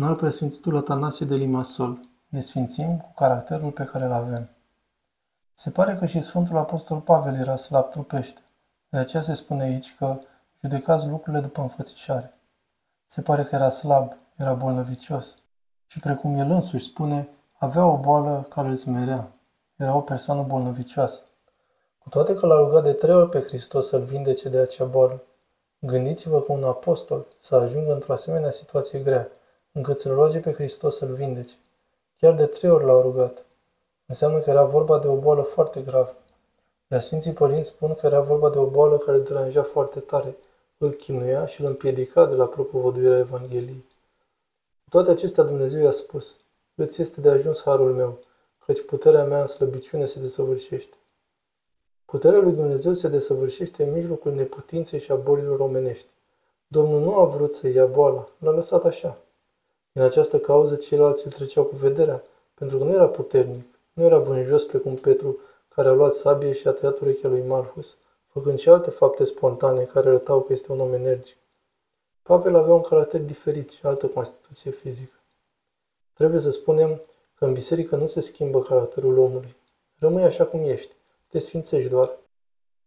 Înalt Preasfințitul Atanasie de Limasol, ne sfințim cu caracterul pe care îl avem. Se pare că și Sfântul Apostol Pavel era slab trupește. De aceea se spune aici că judecați lucrurile după înfățișare. Se pare că era slab, era bolnăvicios. Și precum el însuși spune, avea o boală care îl smerea. Era o persoană bolnăvicioasă. Cu toate că l-a rugat de trei ori pe Hristos să-l vindece de acea boală, gândiți-vă că un apostol să ajungă într-o asemenea situație grea, încât să-L roage pe Hristos să-L vindece. Chiar de trei ori l-au rugat. Înseamnă că era vorba de o boală foarte gravă. Iar Sfinții Părinți spun că era vorba de o boală care îl deranja foarte tare, îl chinuia și îl împiedica de la propovăduirea Evangheliei. Cu toate acestea Dumnezeu i-a spus, îți este de ajuns harul meu, căci puterea mea în slăbiciune se desăvârșește. Puterea lui Dumnezeu se desăvârșește în mijlocul neputinței și a bolilor omenești. Domnul nu a vrut să ia boala, l-a lăsat așa. Din această cauză, ceilalți îl treceau cu vederea, pentru că nu era puternic, nu era vânjos precum Petru, care a luat sabie și a tăiat urechea lui Marfus, făcând și alte fapte spontane care arătau că este un om energic. Pavel avea un caracter diferit și altă constituție fizică. Trebuie să spunem că în biserică nu se schimbă caracterul omului. Rămâi așa cum ești. Te sfințești doar.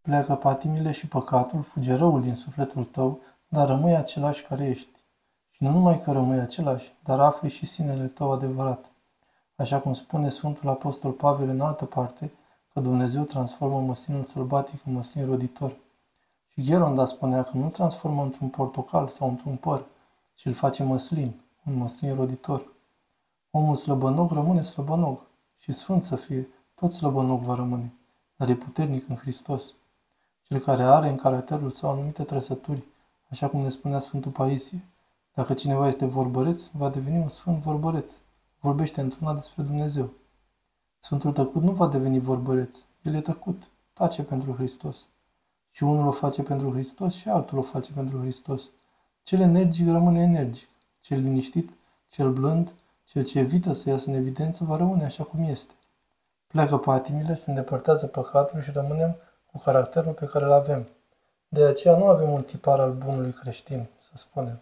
Pleacă patimile și păcatul, fuge răul din sufletul tău, dar rămâi același care ești. Și nu numai că rămâi același, dar afli și sinele tău adevărat. Așa cum spune Sfântul Apostol Pavel în altă parte, că Dumnezeu transformă măslinul sălbatic în măslin roditor. Și Gheronda spunea că nu transformă într-un portocal sau într-un păr, ci îl face măslin, un măslin roditor. Omul slăbănog rămâne slăbănog și sfânt să fie, tot slăbănog va rămâne, dar e puternic în Hristos. Cel care are în caracterul său anumite trăsături, așa cum ne spunea Sfântul Paisie, dacă cineva este vorbăreț, va deveni un sfânt vorbăreț. Vorbește într-una despre Dumnezeu. Sfântul tăcut nu va deveni vorbăreț. El e tăcut. Tace pentru Hristos. Și unul o face pentru Hristos și altul o face pentru Hristos. Cel energic rămâne energic. Cel liniștit, cel blând, cel ce evită să iasă în evidență va rămâne așa cum este. Pleacă patimile, se îndepărtează păcatul și rămânem cu caracterul pe care îl avem. De aceea nu avem un tipar al bunului creștin, să spunem.